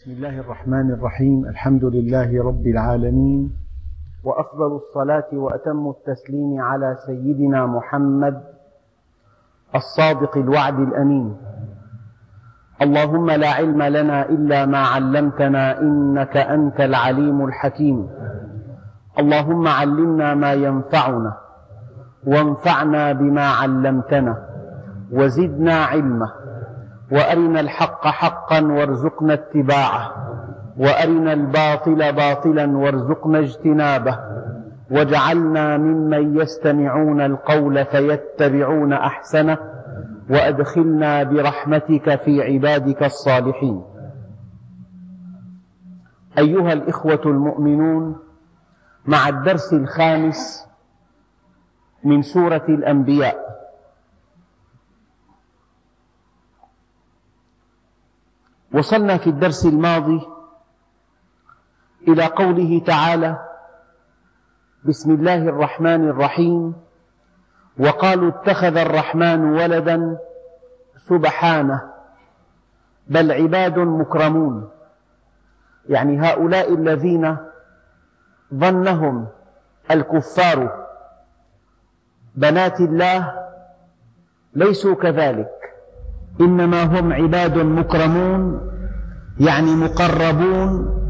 بسم الله الرحمن الرحيم. الحمد لله رب العالمين. وأفضل الصلاة وأتم التسليم على سيدنا محمد الصادق الوعد الأمين. اللهم لا علم لنا إلا ما علمتنا إنك أنت العليم الحكيم. اللهم علمنا ما ينفعنا وانفعنا بما علمتنا وزدنا علما. وأرنا الحق حقا وارزقنا اتباعه وأرنا الباطل باطلا وارزقنا اجتنابه واجعلنا ممن يستمعون القول فيتبعون أحسنه وأدخلنا برحمتك في عبادك الصالحين. أيها الإخوة المؤمنون مع الدرس الخامس من سورة الأنبياء وصلنا في الدرس الماضي إلى قوله تعالى بسم الله الرحمن الرحيم. وقالوا اتخذ الرحمن ولدا سبحانه بل عباد مكرمون. يعني هؤلاء الذين ظنهم الكفار بنات الله ليسوا كذلك. إنما هم عباد مكرمون يعني مقربون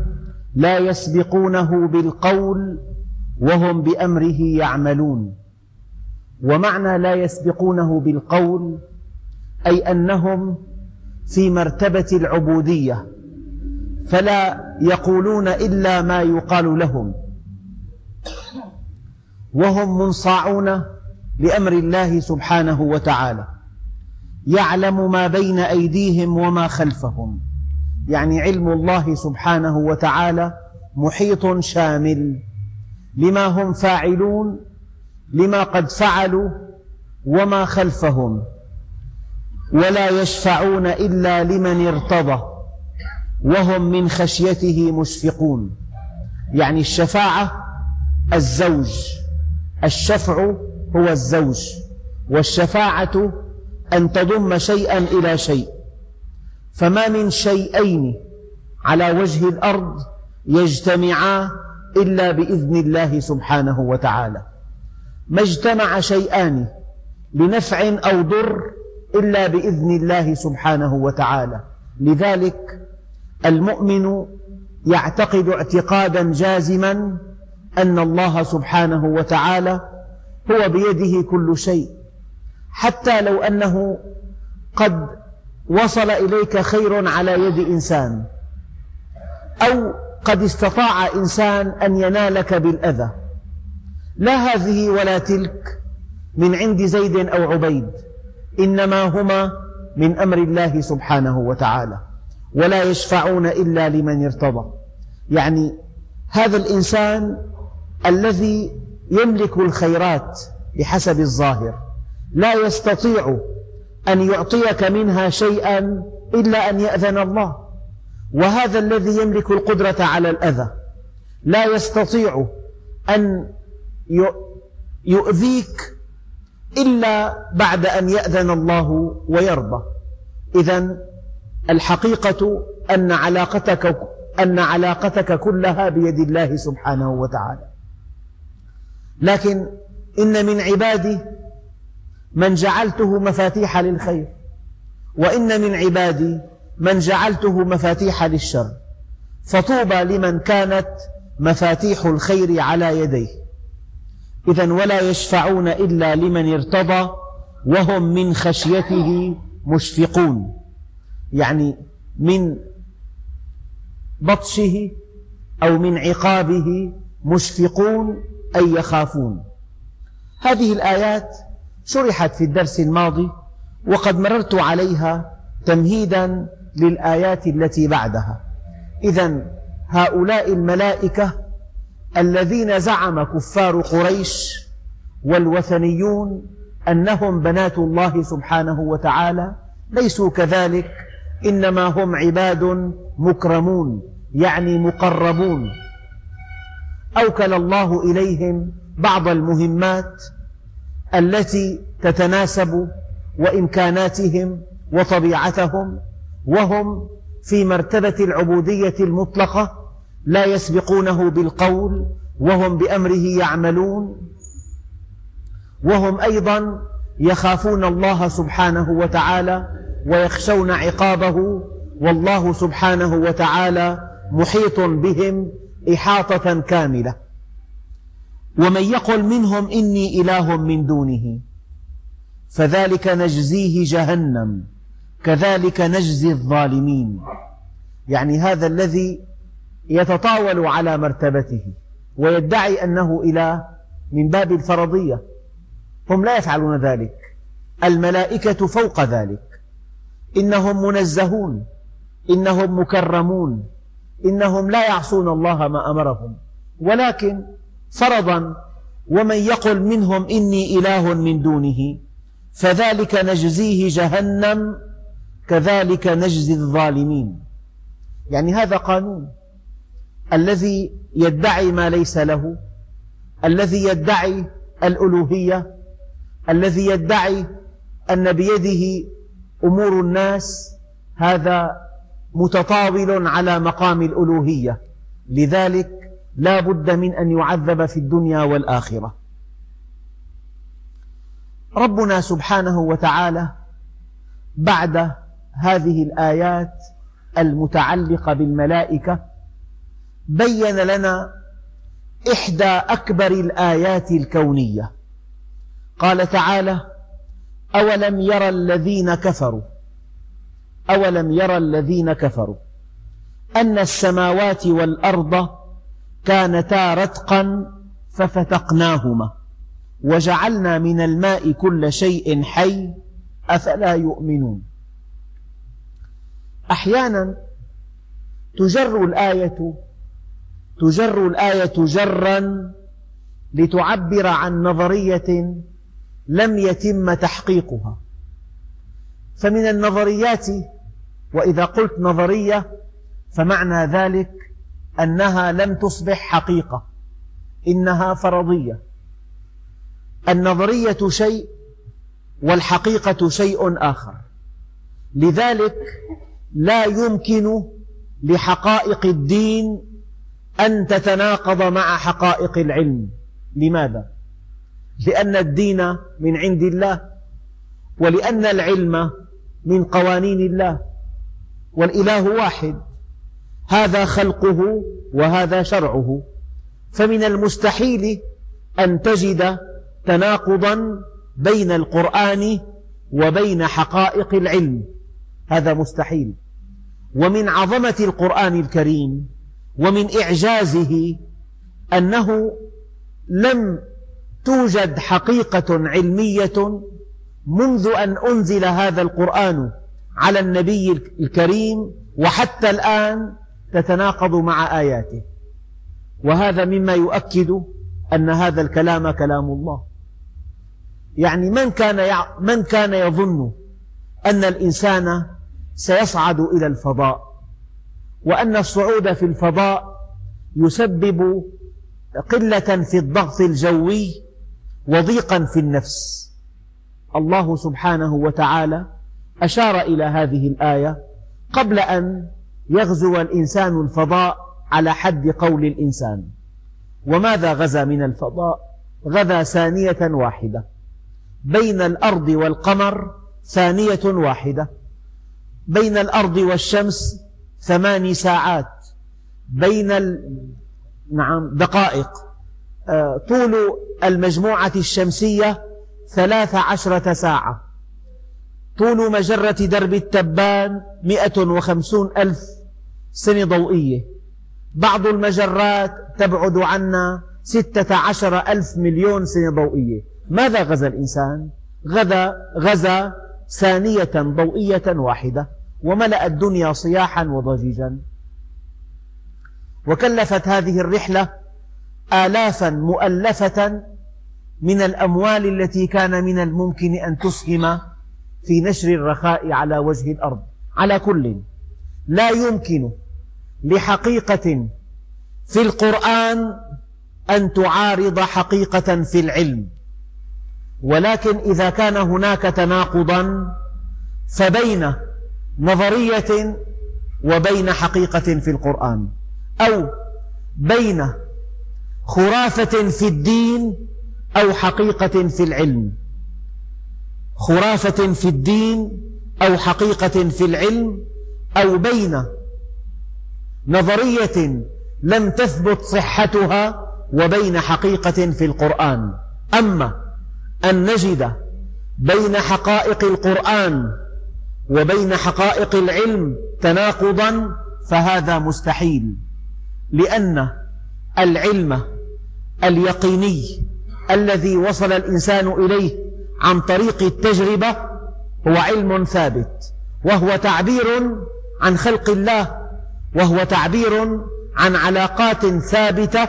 لا يسبقونه بالقول وهم بأمره يعملون. ومعنى لا يسبقونه بالقول أي أنهم في مرتبة العبودية فلا يقولون إلا ما يقال لهم. وهم منصاعون لأمر الله سبحانه وتعالى. يعلم ما بين أيديهم وما خلفهم. يعني علم الله سبحانه وتعالى محيط شامل لما هم فاعلون لما قد فعلوا وما خلفهم. ولا يشفعون إلا لمن ارتضى وهم من خشيته مشفقون. يعني الشفاعة الزوج الشفع هو الزوج والشفاعة أن تضم شيئا إلى شيء. فما من شيئين على وجه الأرض يجتمعا إلا بإذن الله سبحانه وتعالى. ما اجتمع شيئان لنفع أو ضر إلا بإذن الله سبحانه وتعالى. لذلك المؤمن يعتقد اعتقادا جازما أن الله سبحانه وتعالى هو بيده كل شيء. حتى لو أنه قد وصل إليك خير على يد إنسان أو قد استطاع إنسان أن ينالك بالأذى. لا هذه ولا تلك من عند زيد أو عبيد إنما هما من أمر الله سبحانه وتعالى ولا يشفعون إلا لمن ارتضى. يعني هذا الإنسان الذي يملك الخيرات بحسب الظاهر. لا يستطيع أن يعطيك منها شيئا إلا أن يأذن الله. وهذا الذي يملك القدرة على الأذى. لا يستطيع أن يؤذيك إلا بعد أن يأذن الله ويرضى. إذا الحقيقة أن علاقتك أن علاقتك كلها بيد الله سبحانه وتعالى. لكن إن من عبادي من جعلته مفاتيح للخير. وإن من عبادي من جعلته مفاتيح للشر. فطوبى لمن كانت مفاتيح الخير على يديه. إذا ولا يشفعون إلا لمن ارتضى وهم من خشيته مشفقون. يعني من بطشه أو من عقابه مشفقون أي يخافون. هذه الآيات شرحت في الدرس الماضي وقد مررت عليها تمهيدا للآيات التي بعدها. إذا هؤلاء الملائكة الذين زعم كفار قريش والوثنيون أنهم بنات الله سبحانه وتعالى ليسوا كذلك إنما هم عباد مكرمون يعني مقربون. أوكل الله إليهم بعض المهمات التي تتناسب وإمكاناتهم وطبيعتهم وهم في مرتبة العبودية المطلقة لا يسبقونه بالقول وهم بأمره يعملون وهم أيضا يخافون الله سبحانه وتعالى ويخشون عقابه والله سبحانه وتعالى محيط بهم إحاطة كاملة. ومن يقل منهم إني إله من دونه. فذلك نجزيه جهنم كذلك نجزي الظالمين. يعني هذا الذي يتطاول على مرتبته ويدعي أنه إله من باب الفرضية. هم لا يفعلون ذلك. الملائكة فوق ذلك. إنهم منزهون إنهم مكرمون إنهم لا يعصون الله ما أمرهم. ولكن فرضا ومن يقل منهم إني إله من دونه فذلك نجزيه جهنم كذلك نجزي الظالمين. يعني هذا قانون. الذي يدعي ما ليس له الذي يدعي الألوهية الذي يدعي أن بيده أمور الناس هذا متطاول على مقام الألوهية. لذلك لا بد من أن يعذب في الدنيا والآخرة. ربنا سبحانه وتعالى بعد هذه الآيات المتعلقة بالملائكة بين لنا إحدى أكبر الآيات الكونية. قال تعالى أولم يرى الذين كفروا؟ أولم يرى الذين كفروا أن السماوات والأرض كانتا رتقا ففتقناهما وجعلنا من الماء كل شيء حي أفلا يؤمنون. أحيانا تجر الآية تجر الآية جرا لتعبر عن نظرية لم يتم تحقيقها. فمن النظريات وإذا قلت نظرية فمعنى ذلك أنها لم تصبح حقيقة. إنها فرضية. النظرية شيء والحقيقة شيء آخر. لذلك لا يمكن لحقائق الدين أن تتناقض مع حقائق العلم. لماذا؟ لأن الدين من عند الله ولأن العلم من قوانين الله والإله واحد. هذا خلقه وهذا شرعه. فمن المستحيل أن تجد تناقضا بين القرآن وبين حقائق العلم. هذا مستحيل. ومن عظمة القرآن الكريم ومن إعجازه أنه لم توجد حقيقة علمية منذ أن أنزل هذا القرآن على النبي الكريم وحتى الآن تتناقض مع آياته. وهذا مما يؤكد أن هذا الكلام كلام الله. يعني من كان من كان يظن أن الإنسان سيصعد إلى الفضاء وأن الصعود في الفضاء يسبب قلة في الضغط الجوي وضيقا في النفس. الله سبحانه وتعالى أشار إلى هذه الآية قبل أن يغزو الإنسان الفضاء على حد قول الإنسان. وماذا غزا من الفضاء؟ غزا ثانية واحدة. بين الأرض والقمر ثانية واحدة. بين الأرض والشمس ثماني ساعات. بين. نعم دقائق. آه، طول المجموعة الشمسية ثلاث عشرة ساعة. طول مجرة درب التبان مئة وخمسون ألف سنة ضوئية. بعض المجرات تبعد عنا ستة عشر ألف مليون سنة ضوئية. ماذا غزا الإنسان؟ غزا, غزا ثانية ضوئية واحدة. وملأ الدنيا صياحا وضجيجا. وكلفت هذه الرحلة آلافا مؤلفة من الأموال التي كان من الممكن أن تسهم في نشر الرخاء على وجه الأرض. على كل. لا يمكن لحقيقة في القرآن أن تعارض حقيقة في العلم. ولكن إذا كان هناك تناقضا فبين نظرية وبين حقيقة في القرآن أو بين خرافة في الدين أو حقيقة في العلم. خرافة في الدين أو حقيقة في العلم أو بين نظرية لم تثبت صحتها وبين حقيقة في القرآن. أما أن نجد بين حقائق القرآن وبين حقائق العلم تناقضا فهذا مستحيل لأن العلم اليقيني الذي وصل الإنسان إليه عن طريق التجربة هو علم ثابت وهو تعبير عن خلق الله وهو تعبير عن علاقات ثابتة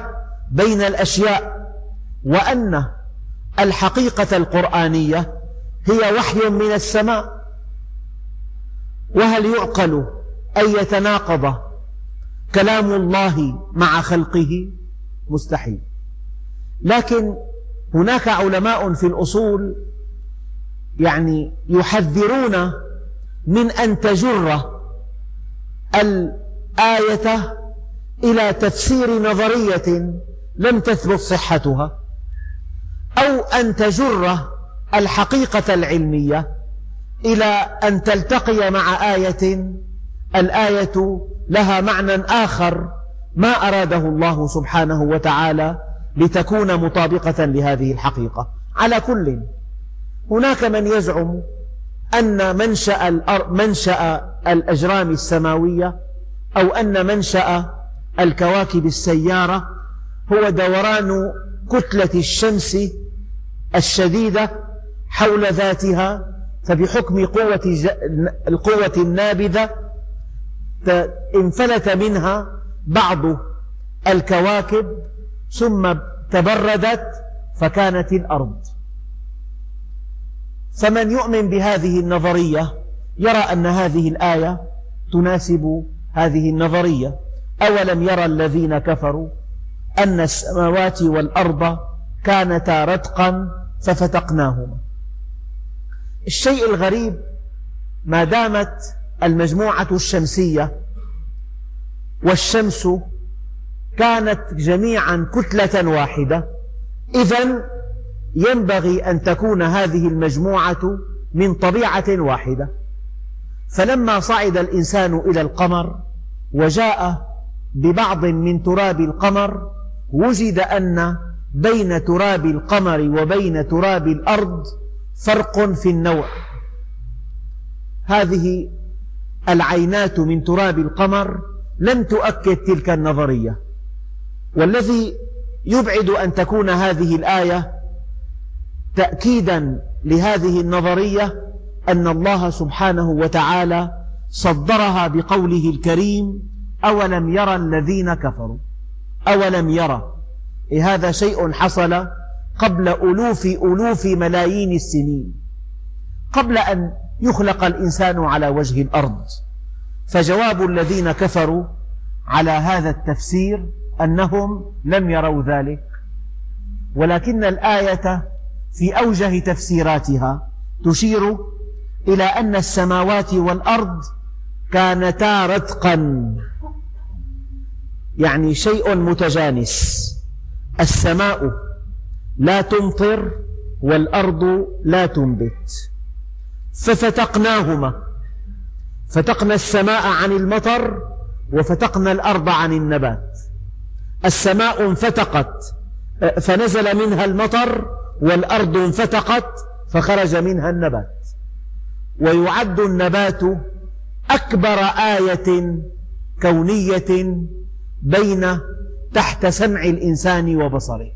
بين الأشياء وأن الحقيقة القرآنية هي وحي من السماء. وهل يعقل أن يتناقض كلام الله مع خلقه؟ مستحيل. لكن هناك علماء في الأصول يعني يحذرون من أن تجر الآية إلى تفسير نظرية لم تثبت صحتها أو أن تجر الحقيقة العلمية إلى أن تلتقي مع آية الآية لها معنى آخر ما أراده الله سبحانه وتعالى لتكون مطابقة لهذه الحقيقة. على كل هناك من يزعم أن منشأ, منشأ الأجرام السماوية أو أن منشأ الكواكب السيارة هو دوران كتلة الشمس الشديدة حول ذاتها فبحكم قوة القوة النابذة انفلت منها بعض الكواكب ثم تبردت فكانت الأرض. فمن يؤمن بهذه النظرية يرى أن هذه الآية تناسب هذه النظرية. أولم يرى الذين كفروا أن السماوات والأرض كانتا رتقا ففتقناهما. الشيء الغريب ما دامت المجموعة الشمسية والشمس كانت جميعا كتلة واحدة إذا ينبغي أن تكون هذه المجموعة من طبيعة واحدة. فلما صعد الإنسان إلى القمر وجاء ببعض من تراب القمر وجد أن بين تراب القمر وبين تراب الأرض فرق في النوع. هذه العينات من تراب القمر لم تؤكد تلك النظرية. والذي يبعد أن تكون هذه الآية تأكيدا لهذه النظرية أن الله سبحانه وتعالى صدرها بقوله الكريم أولم يرى الذين كفروا؟ أولم يرى إيه هذا شيء حصل قبل ألوف ألوف ملايين السنين. قبل أن يخلق الإنسان على وجه الأرض. فجواب الذين كفروا على هذا التفسير أنهم لم يروا ذلك. ولكن الآية في أوجه تفسيراتها تشير إلى أن السماوات والأرض كانتا رتقا يعني شيء متجانس. السماء لا تمطر والأرض لا تنبت. ففتقناهما فتقنا السماء عن المطر وفتقنا الأرض عن النبات. السماء انفتقت فنزل منها المطر والأرض انفتقت فخرج منها النبات. ويعد النبات أكبر آية كونية بين تحت سمع الإنسان وبصره.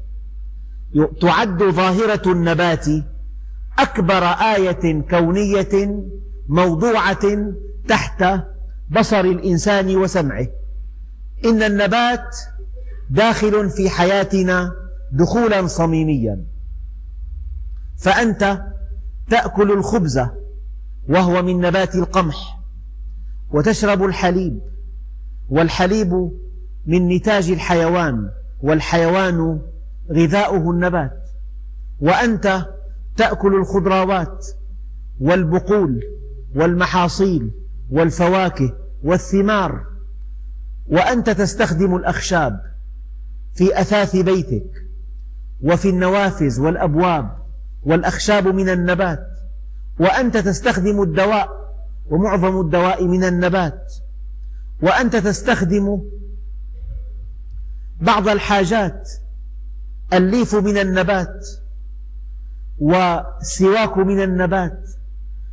تعد ظاهرة النبات أكبر آية كونية موضوعة تحت بصر الإنسان وسمعه. إن النبات داخل في حياتنا دخولا صميميا. فأنت تأكل الخبز وهو من نبات القمح وتشرب الحليب والحليب من نتاج الحيوان والحيوان غذاؤه النبات. وأنت تأكل الخضروات والبقول والمحاصيل والفواكه والثمار. وأنت تستخدم الأخشاب في أثاث بيتك وفي النوافذ والأبواب. والأخشاب من النبات وأنت تستخدم الدواء ومعظم الدواء من النبات وأنت تستخدم بعض الحاجات الليف من النبات والسواك من النبات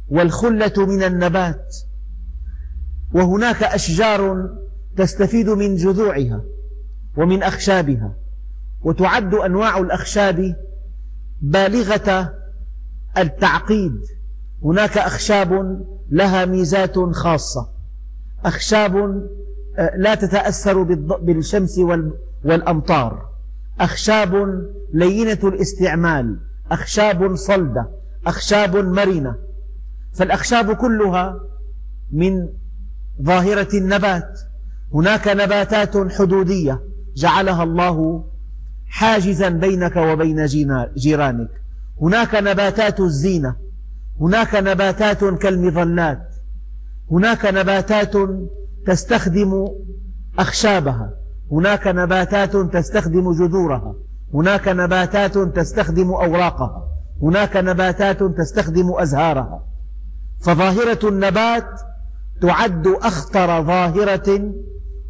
والخلة من النبات وهناك أشجار تستفيد من جذوعها ومن أخشابها وتعد أنواع الأخشاب بالغة التعقيد. هناك أخشاب لها ميزات خاصة. أخشاب آه، لا تتأثر بالشمس والأمطار. أخشاب لينة الاستعمال. أخشاب صلدة. أخشاب مرنة. فالأخشاب كلها من ظاهرة النبات. هناك نباتات حدودية جعلها الله حاجزا بينك وبين جيرانك. هناك نباتات الزينة. هناك نباتات كالمظلات. هناك نباتات تستخدم أخشابها. هناك نباتات تستخدم جذورها. هناك نباتات تستخدم أوراقها. هناك نباتات تستخدم أزهارها. فظاهرة النبات تعد أخطر ظاهرة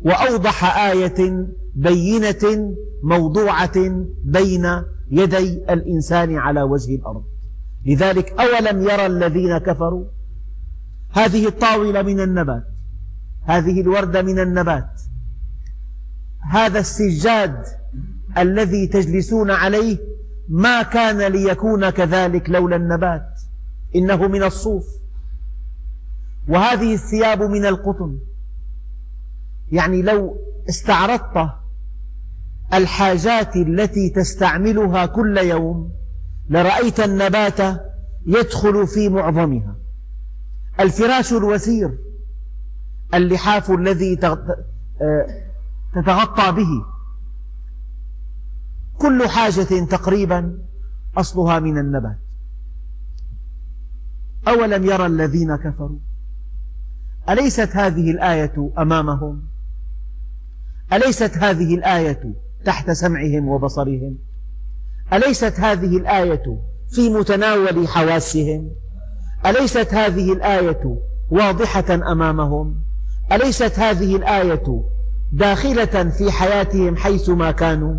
وأوضح آية بينة موضوعة بين يدي الإنسان على وجه الأرض. لذلك أولم يرى الذين كفروا؟ هذه الطاولة من النبات. هذه الوردة من النبات. هذا السجاد الذي تجلسون عليه ما كان ليكون كذلك لولا النبات. إنه من الصوف. وهذه الثياب من القطن. يعني لو استعرضت الحاجات التي تستعملها كل يوم. لرأيت النبات يدخل في معظمها. الفراش الوسير اللحاف الذي آه، تتغطى به. كل حاجة تقريبا أصلها من النبات. أولم يرى الذين كفروا؟ أليست هذه الآية أمامهم؟ أليست هذه الآية تحت سمعهم وبصرهم. أليست هذه الآية في متناول حواسهم؟ أليست هذه الآية واضحة أمامهم؟ أليست هذه الآية داخلة في حياتهم حيثما كانوا؟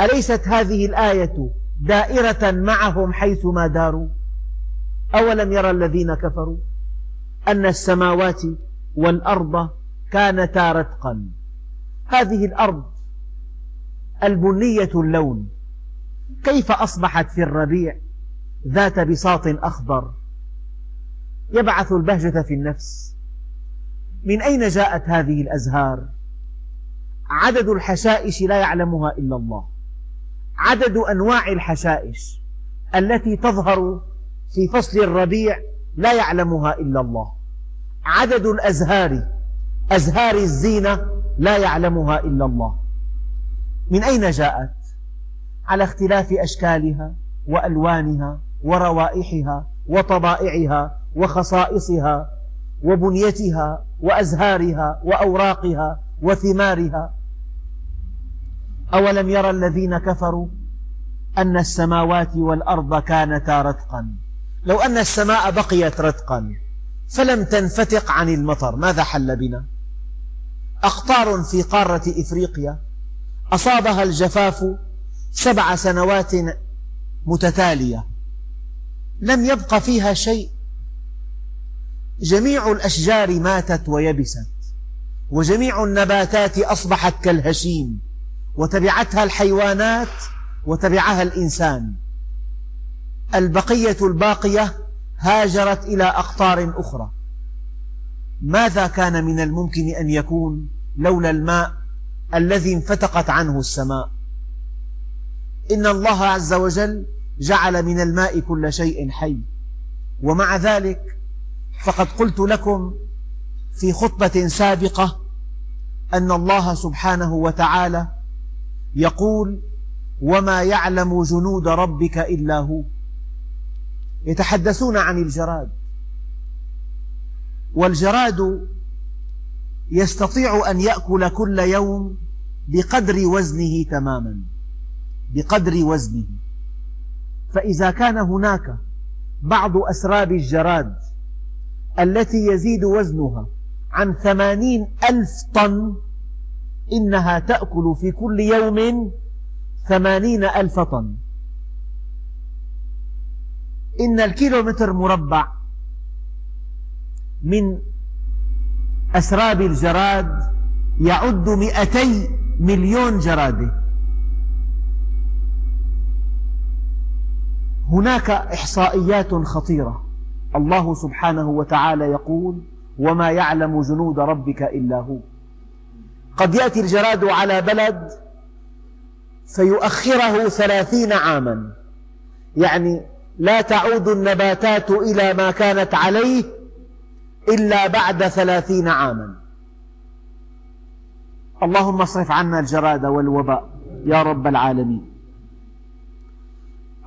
أليست هذه الآية دائرة معهم حيثما داروا؟ أولم يرى الذين كفروا أن السماوات والأرض كانتا رتقا؟ هذه الأرض البنية اللون. كيف أصبحت في الربيع ذات بساط أخضر؟ يبعث البهجة في النفس. من أين جاءت هذه الأزهار؟ عدد الحشائش لا يعلمها إلا الله. عدد أنواع الحشائش التي تظهر في فصل الربيع لا يعلمها إلا الله. عدد الأزهار أزهار الزينة لا يعلمها إلا الله. من أين جاءت؟ على اختلاف أشكالها وألوانها وروائحها وطبائعها وخصائصها وبنيتها وأزهارها وأوراقها وثمارها. أولم يرى الذين كفروا أن السماوات والأرض كانتا رتقا؟ لو أن السماء بقيت رتقا فلم تنفتق عن المطر ماذا حل بنا؟ أقطار في قارة إفريقيا أصابها الجفاف سبع سنوات متتالية. لم يبق فيها شيء. جميع الأشجار ماتت ويبست وجميع النباتات أصبحت كالهشيم وتبعتها الحيوانات وتبعها الإنسان. البقية الباقية هاجرت إلى أقطار أخرى. ماذا كان من الممكن أن يكون لولا الماء الذي انفتقت عنه السماء؟ إن الله عز وجل جعل من الماء كل شيء حي. ومع ذلك فقد قلت لكم في خطبة سابقة أن الله سبحانه وتعالى يقول وما يعلم جنود ربك إلا هو يتحدثون عن الجراد. والجراد يستطيع أن يأكل كل يوم بقدر وزنه تماما. بقدر وزنه. فإذا كان هناك بعض أسراب الجراد التي يزيد وزنها عن ثمانين ألف طن إنها تأكل في كل يوم ثمانين ألف طن. إن الكيلومتر مربع من أسراب الجراد يعد مئتي مليون جرادة. هناك إحصائيات خطيرة. الله سبحانه وتعالى يقول وما يعلم جنود ربك إلا هو قد يأتي الجراد على بلد فيؤخره ثلاثين عاما. يعني لا تعود النباتات إلى ما كانت عليه إلا بعد ثلاثين عاما. اللهم اصرف عنا الجراد والوباء يا رب العالمين.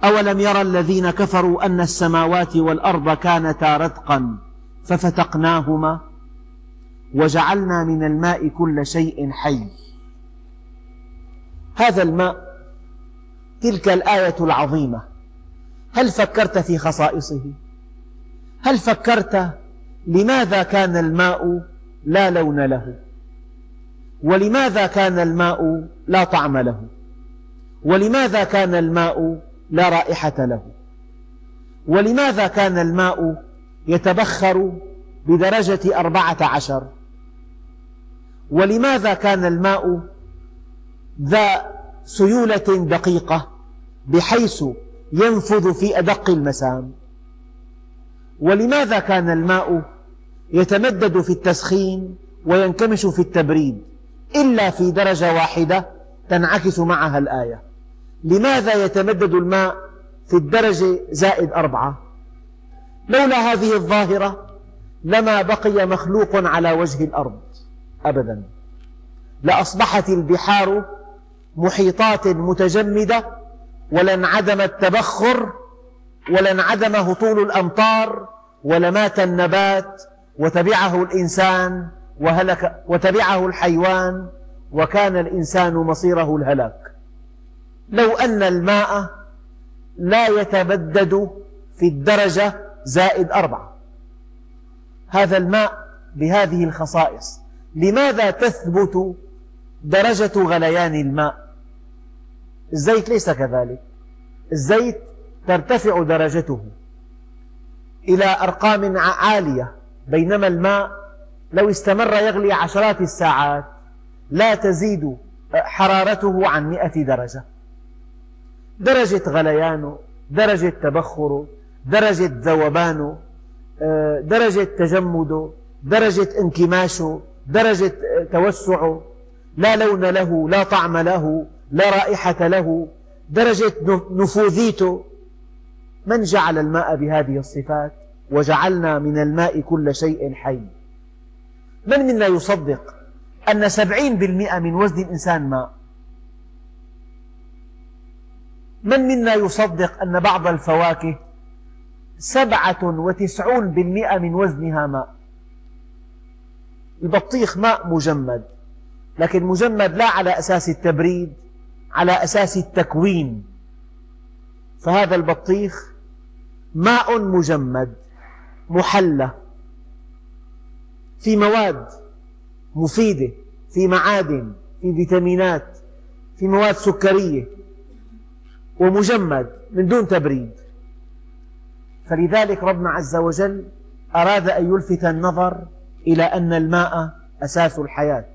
أولم يرى الذين كفروا أن السماوات والأرض كانتا رتقا ففتقناهما وجعلنا من الماء كل شيء حي. هذا الماء تلك الآية العظيمة. هل فكرت في خصائصه؟ هل فكرت لماذا كان الماء لا لون له؟ ولماذا كان الماء لا طعم له؟ ولماذا كان الماء لا رائحة له ولماذا كان الماء يتبخر بدرجة أربعة عشر ولماذا كان الماء ذا سيولة دقيقة بحيث ينفذ في أدق المسام ولماذا كان الماء يتمدد في التسخين وينكمش في التبريد إلا في درجة واحدة تنعكس معها الآية؟ لماذا يتمدد الماء في الدرجة زائد أربعة؟ لولا هذه الظاهرة لما بقي مخلوق على وجه الأرض أبدا. لأصبحت البحار محيطات متجمدة ولانعدم التبخر ولانعدم هطول الأمطار ولمات النبات وتبعه الإنسان وهلك وتبعه الحيوان وكان الإنسان مصيره الهلاك. لو أن الماء لا يتبدد في الدرجة زائد أربعة. هذا الماء بهذه الخصائص. لماذا تثبت درجة غليان الماء؟ الزيت ليس كذلك. الزيت ترتفع درجته إلى أرقام عالية بينما الماء لو استمر يغلي عشرات الساعات لا تزيد حرارته عن مئة درجة. درجة غليانه درجة تبخره درجة ذوبانه درجة تجمده درجة انكماشه درجة توسعه لا لون له لا طعم له لا رائحة له درجة نفوذيته من جعل الماء بهذه الصفات وجعلنا من الماء كل شيء حي. من منا يصدق أن سبعين بالمئة من وزن الإنسان ماء؟ من منا يصدق أن بعض الفواكه سبعة وتسعون بالمئة من وزنها ماء؟ البطيخ ماء مجمد لكن مجمد لا على أساس التبريد على أساس التكوين. فهذا البطيخ ماء مجمد محلى في مواد مفيدة في معادن في فيتامينات في مواد سكرية ومجمد من دون تبريد. فلذلك ربنا عز وجل أراد أن يلفت النظر إلى أن الماء أساس الحياة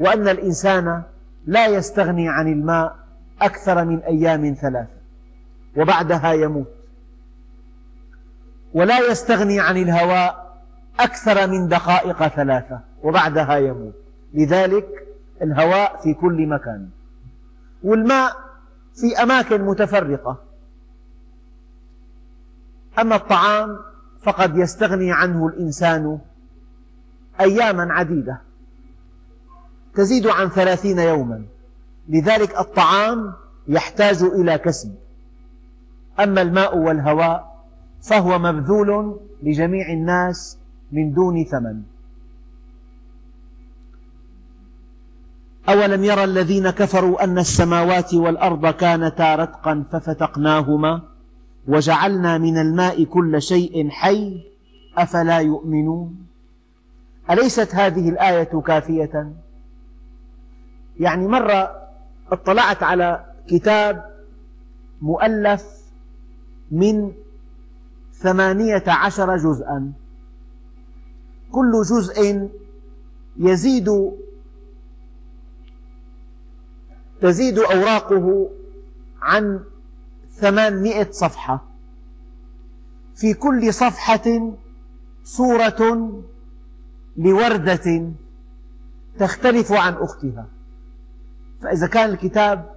وأن الإنسان لا يستغني عن الماء أكثر من أيام ثلاثة وبعدها يموت. ولا يستغني عن الهواء أكثر من دقائق ثلاثة وبعدها يموت. لذلك الهواء في كل مكان. والماء في أماكن متفرقة. أما الطعام فقد يستغني عنه الإنسان أياما عديدة. تزيد عن ثلاثين يوما. لذلك الطعام يحتاج إلى كسب. أما الماء والهواء فهو مبذول لجميع الناس من دون ثمن أولم يرى الذين كفروا أن السماوات والأرض كانتا رتقا ففتقناهما وجعلنا من الماء كل شيء حي أفلا يؤمنون أليست هذه الآية كافية؟ يعني مرة اطلعت على كتاب مؤلف من ثمانية عشر جزءا. كل جزء يزيد تزيد أوراقه عن ثمانمائة صفحة. في كل صفحة صورة لوردة تختلف عن أختها. فإذا كان الكتاب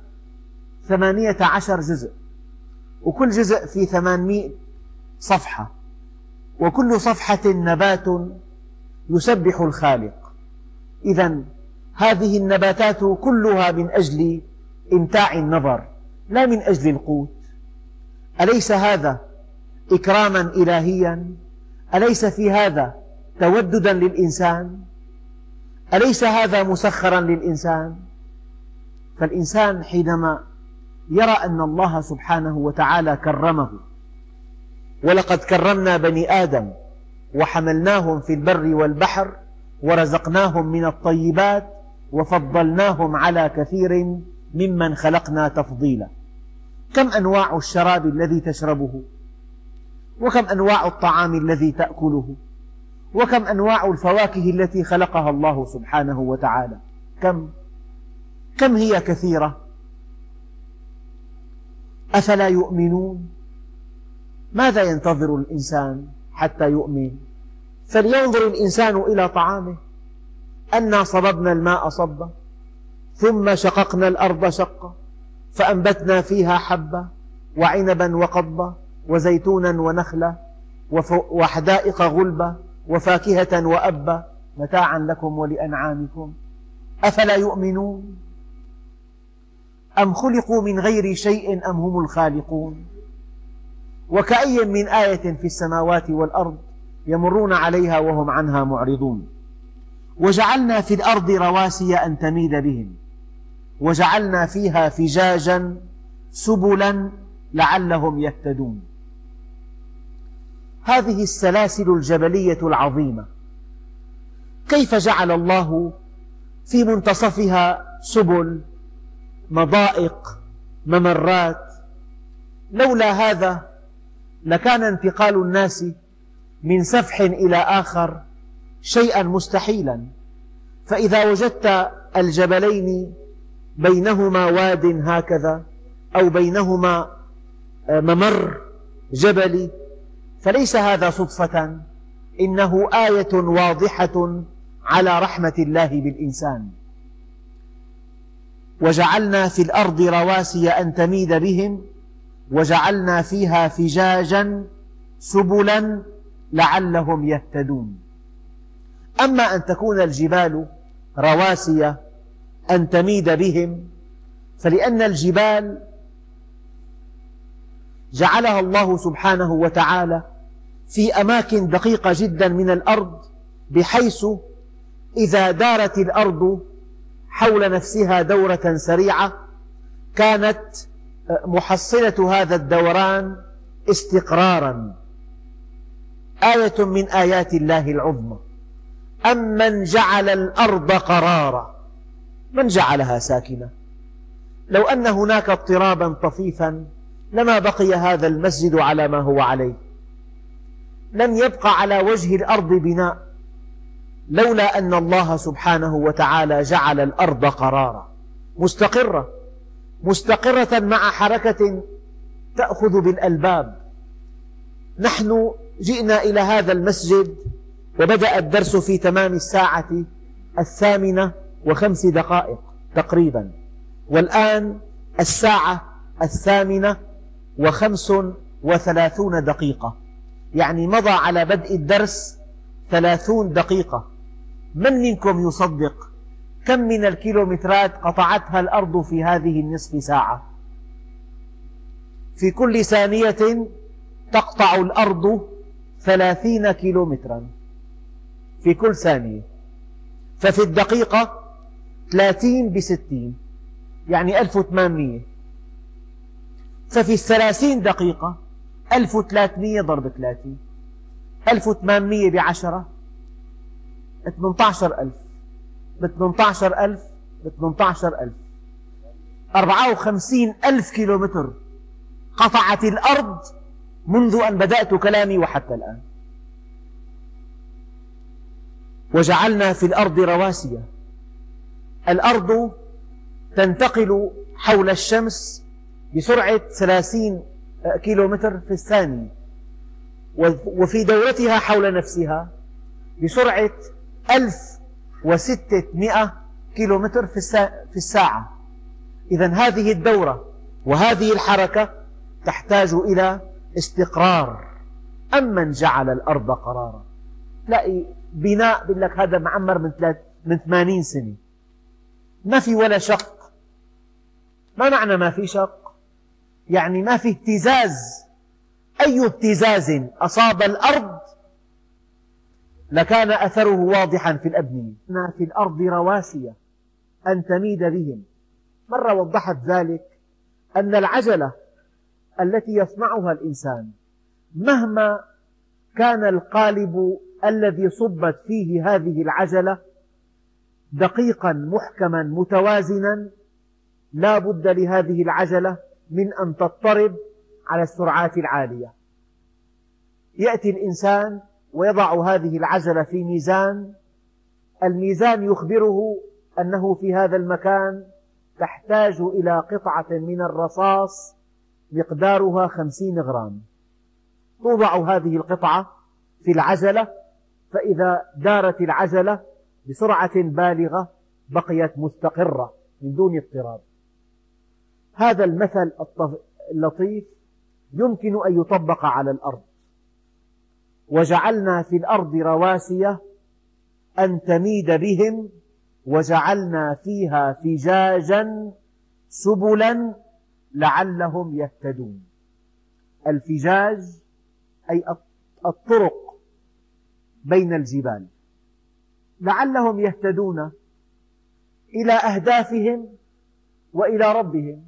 ثمانية عشر جزء وكل جزء في ثمانمائة صفحة. وكل صفحة نبات يسبح الخالق. إذا هذه النباتات كلها من أجل إمتاع النظر لا من أجل القوت. أليس هذا إكراما إلهيا؟ أليس في هذا توددا للإنسان؟ أليس هذا مسخرا للإنسان؟ فالإنسان حينما يرى أن الله سبحانه وتعالى كرمه ولقد كرمنا بني آدم وحملناهم في البر والبحر ورزقناهم من الطيبات وفضلناهم على كثير ممن خلقنا تفضيلا. كم أنواع الشراب الذي تشربه؟ وكم أنواع الطعام الذي تأكله؟ وكم أنواع الفواكه التي خلقها الله سبحانه وتعالى؟ كم؟ كم هي كثيرة؟ أفلا يؤمنون؟ ماذا ينتظر الإنسان حتى يؤمن؟ فلينظر الإنسان إلى طعامه. أنا صببنا الماء صبا ثم شققنا الأرض شقا فأنبتنا فيها حبا وعنبا وقضبا وزيتونا ونخلا وحدائق غلبا وفاكهة وأبا متاعا لكم ولأنعامكم. أفلا يؤمنون؟ أم خلقوا من غير شيء أم هم الخالقون؟ وكأي من آية في السماوات والأرض يمرون عليها وهم عنها معرضون. وجعلنا في الأرض رواسي أن تميد بهم. وجعلنا فيها فجاجا سبلا لعلهم يهتدون. هذه السلاسل الجبلية العظيمة. كيف جعل الله في منتصفها سبل مضائق ممرات؟ لولا هذا لكان انتقال الناس من سفح إلى آخر شيئا مستحيلا. فإذا وجدت الجبلين بينهما واد هكذا أو بينهما ممر جبلي فليس هذا صدفة. إنه آية واضحة على رحمة الله بالإنسان. وجعلنا في الأرض رواسي أن تميد بهم وجعلنا فيها فجاجا سبلا لعلهم يهتدون. أما أن تكون الجبال رواسي أن تميد بهم فلأن الجبال جعلها الله سبحانه وتعالى في أماكن دقيقة جدا من الأرض بحيث إذا دارت الأرض حول نفسها دورة سريعة كانت محصلة هذا الدوران استقرارا. آية من آيات الله العظمى. أمن جعل الأرض قرارا. من جعلها ساكنة؟ لو أن هناك اضطرابا طفيفا لما بقي هذا المسجد على ما هو عليه. لم يبقى على وجه الأرض بناء. لولا أن الله سبحانه وتعالى جعل الأرض قرارا. مستقرة. مستقرة مع حركة تأخذ بالألباب. نحن جئنا إلى هذا المسجد وبدأ الدرس في تمام الساعة الثامنة وخمس دقائق تقريبا. والآن الساعة الثامنة وخمس وثلاثون دقيقة. يعني مضى على بدء الدرس ثلاثون دقيقة. من منكم يصدق كم من الكيلومترات قطعتها الأرض في هذه النصف ساعة؟ في كل ثانية تقطع الأرض ثلاثين كيلومترا في كل ثانية. ففي الدقيقة 30 بستين يعني 1800 ففي الثلاثين دقيقة 1300 ضرب 30 1800 بعشرة 18000 ب 18000 ب 18000 54 ألف كيلومتر قطعت الأرض منذ أن بدأت كلامي وحتى الآن. وجعلنا في الأرض رواسي. الأرض تنتقل حول الشمس بسرعة 30 كيلومتر في الثانية وفي دورتها حول نفسها بسرعة 1600 كيلومتر في الساعة. إذا هذه الدورة وهذه الحركة تحتاج إلى استقرار. أمن جعل الأرض قرارا. تلاقي بناء بيقول لك هذا معمر من من 80 سنة. ما في ولا شق. ما معنى ما في شق؟ يعني ما في اهتزاز. أي اهتزاز أصاب الأرض لكان أثره واضحا في الأبنية. في الأرض رواسي أن تميد بهم. مرة وضحت ذلك أن العجلة التي يصنعها الإنسان مهما كان القالب الذي صبت فيه هذه العجلة دقيقا محكما متوازنا لا بد لهذه العجلة من أن تضطرب على السرعات العالية. يأتي الإنسان ويضع هذه العجلة في ميزان الميزان يخبره أنه في هذا المكان تحتاج إلى قطعة من الرصاص مقدارها خمسين غرام. توضع هذه القطعة في العجلة فإذا دارت العجلة بسرعة بالغة بقيت مستقرة من دون اضطراب. هذا المثل اللطيف يمكن أن يطبق على الأرض. وجعلنا في الأرض رواسي أن تميد بهم وجعلنا فيها فجاجا سبلا لعلهم يهتدون. الفجاج أي الطرق بين الجبال. لعلهم يهتدون إلى أهدافهم وإلى ربهم.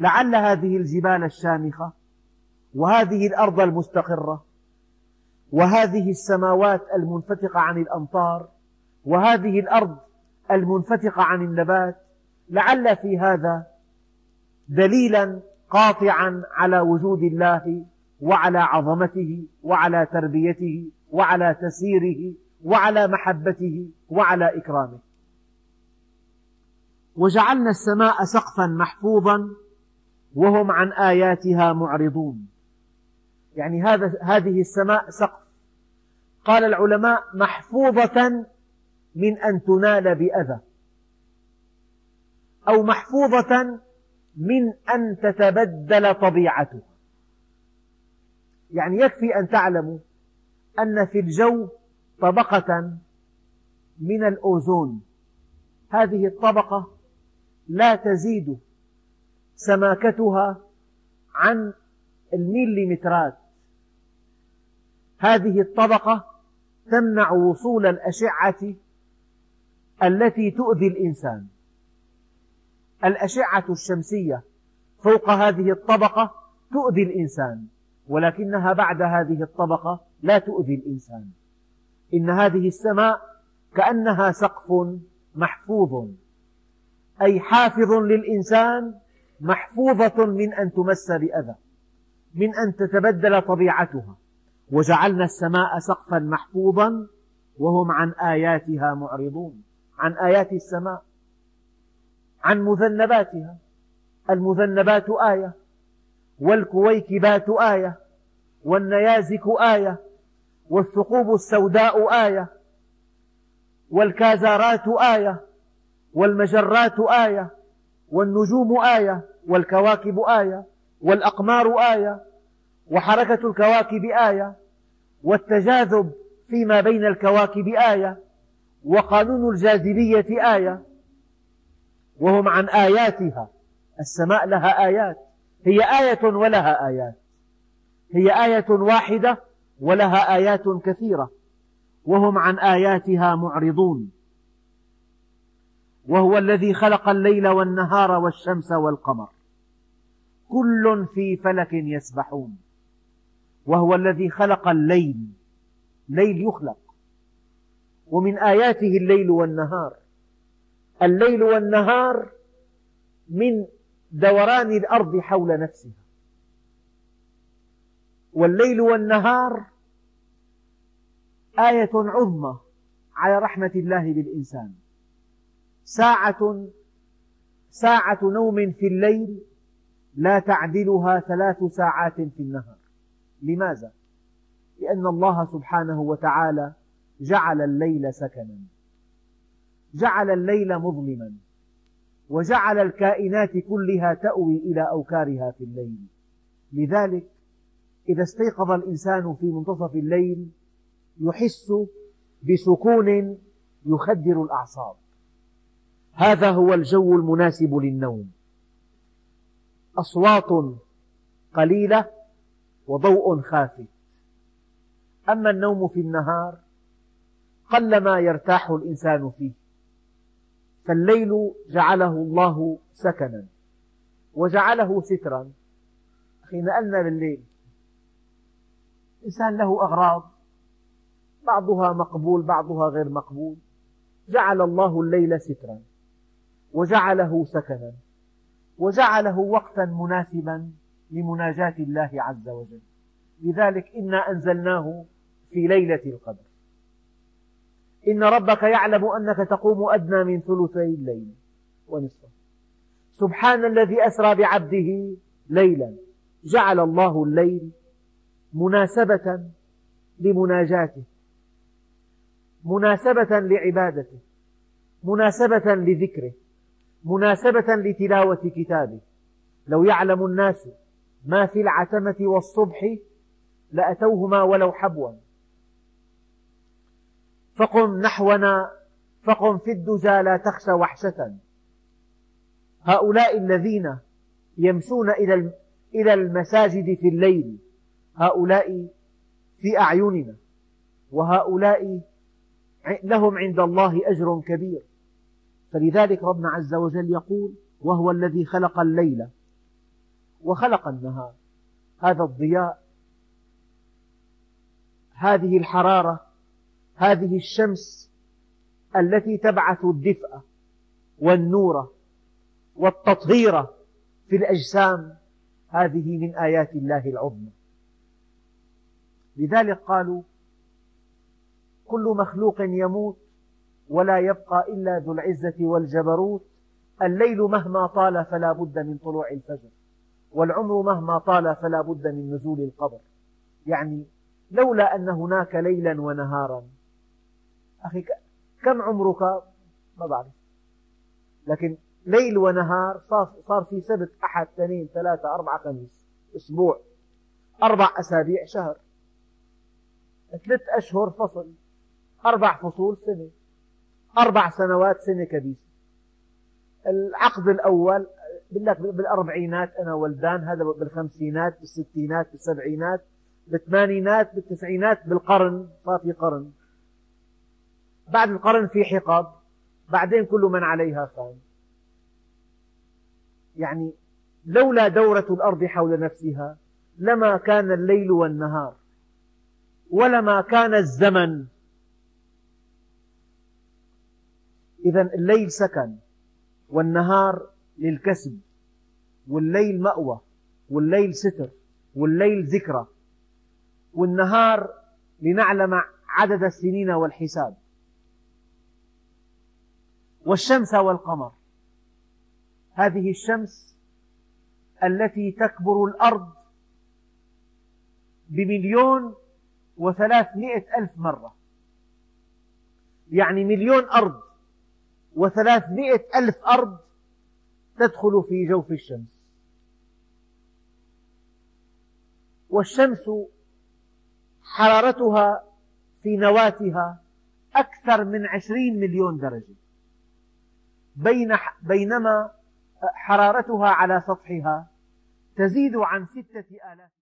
لعل هذه الجبال الشامخة وهذه الأرض المستقرة وهذه السماوات المنفتقة عن الأمطار وهذه الأرض المنفتقة عن النبات لعل في هذا دليلا قاطعا على وجود الله وعلى عظمته وعلى تربيته وعلى تسييره وعلى محبته وعلى إكرامه. وجعلنا السماء سقفا محفوظا وهم عن آياتها معرضون. يعني هذا هذه السماء سقف. قال العلماء محفوظة من أن تنال بأذى. أو محفوظة من أن تتبدل طبيعتها. يعني يكفي أن تعلموا أن في الجو طبقة من الأوزون. هذه الطبقة لا تزيد سماكتها عن الميليمترات. هذه الطبقة تمنع وصول الأشعة التي تؤذي الإنسان. الأشعة الشمسية فوق هذه الطبقة تؤذي الإنسان ولكنها بعد هذه الطبقة لا تؤذي الإنسان. إن هذه السماء كأنها سقف محفوظ أي حافظ للإنسان محفوظة من أن تمس بأذى من أن تتبدل طبيعتها. وجعلنا السماء سقفا محفوظا وهم عن آياتها معرضون. عن آيات السماء. عن مذنباتها. المذنبات آية. والكويكبات آية. والنيازك آية. والثقوب السوداء آية. والكازارات آية. والمجرات آية. والنجوم آية. والكواكب آية. والأقمار آية. وحركة الكواكب آية والتجاذب فيما بين الكواكب آية وقانون الجاذبية آية وهم عن آياتها. السماء لها آيات هي آية ولها آيات. هي آية واحدة ولها آيات كثيرة وهم عن آياتها معرضون. وهو الذي خلق الليل والنهار والشمس والقمر. كل في فلك يسبحون. وهو الذي خلق الليل. ليل يخلق. ومن آياته الليل والنهار. الليل والنهار من دوران الأرض حول نفسها. والليل والنهار آية عظمى على رحمة الله بالإنسان. ساعة ساعة نوم في الليل لا تعدلها ثلاث ساعات في النهار. لماذا؟ لأن الله سبحانه وتعالى جعل الليل سكنا. جعل الليل مظلما. وجعل الكائنات كلها تأوي إلى أوكارها في الليل. لذلك إذا استيقظ الإنسان في منتصف الليل يحس بسكون يخدر الأعصاب. هذا هو الجو المناسب للنوم. أصوات قليلة وضوء خافت أما النوم في النهار قلما يرتاح الإنسان فيه. فالليل جعله الله سكنا وجعله سترا. أخي نقلنا بالليل؟ إنسان له أغراض بعضها مقبول بعضها غير مقبول. جعل الله الليل سترا وجعله سكنا وجعله وقتا مناسبا. لمناجاة الله عز وجل. لذلك إنا أنزلناه في ليلة القدر. إن ربك يعلم أنك تقوم أدنى من ثلثي الليل ونصفه سبحان الذي أسرى بعبده ليلا. جعل الله الليل مناسبة لمناجاته. مناسبة لعبادته. مناسبة لذكره. مناسبة لتلاوة كتابه. لو يعلم الناس ما في العتمة والصبح لأتوهما ولو حبوا. فقم نحونا فقم في الدجى لا تخشى وحشة. هؤلاء الذين يمشون إلى المساجد في الليل هؤلاء في أعيننا. وهؤلاء لهم عند الله أجر كبير. فلذلك ربنا عز وجل يقول وهو الذي خلق الليل وخلق النهار. هذا الضياء هذه الحرارة هذه الشمس التي تبعث الدفء والنور والتطهير في الأجسام هذه من آيات الله العظمى. لذلك قالوا كل مخلوق يموت ولا يبقى إلا ذو العزة والجبروت الليل مهما طال فلا بد من طلوع الفجر. والعمر مهما طال فلا بد من نزول القبر. يعني لولا أن هناك ليلا ونهارا. أخي كم عمرك؟ ما بعرف. لكن ليل ونهار صار في سبت أحد اثنين ثلاثة أربعة خميس أسبوع أربع أسابيع شهر. ثلاث أشهر فصل أربع فصول سنة أربع سنوات سنة كبيسة العقد الأول لك بالأربعينات أنا ولدان هذا بالخمسينات بالستينات بالسبعينات بالثمانينات بالتسعينات بالقرن صار في قرن. بعد القرن في حقب بعدين كل من عليها فان يعني لولا دورة الأرض حول نفسها لما كان الليل والنهار ولما كان الزمن. إذا الليل سكن والنهار للكسب والليل مأوى والليل ستر والليل ذكرى والنهار لنعلم عدد السنين والحساب والشمس والقمر. هذه الشمس التي تكبر الأرض بمليون وثلاثمائة ألف مرة. يعني مليون أرض وثلاثمائة ألف أرض تدخل في جوف الشمس. والشمس حرارتها في نواتها أكثر من عشرين مليون درجة. بين بينما حرارتها على سطحها تزيد عن ستة آلاف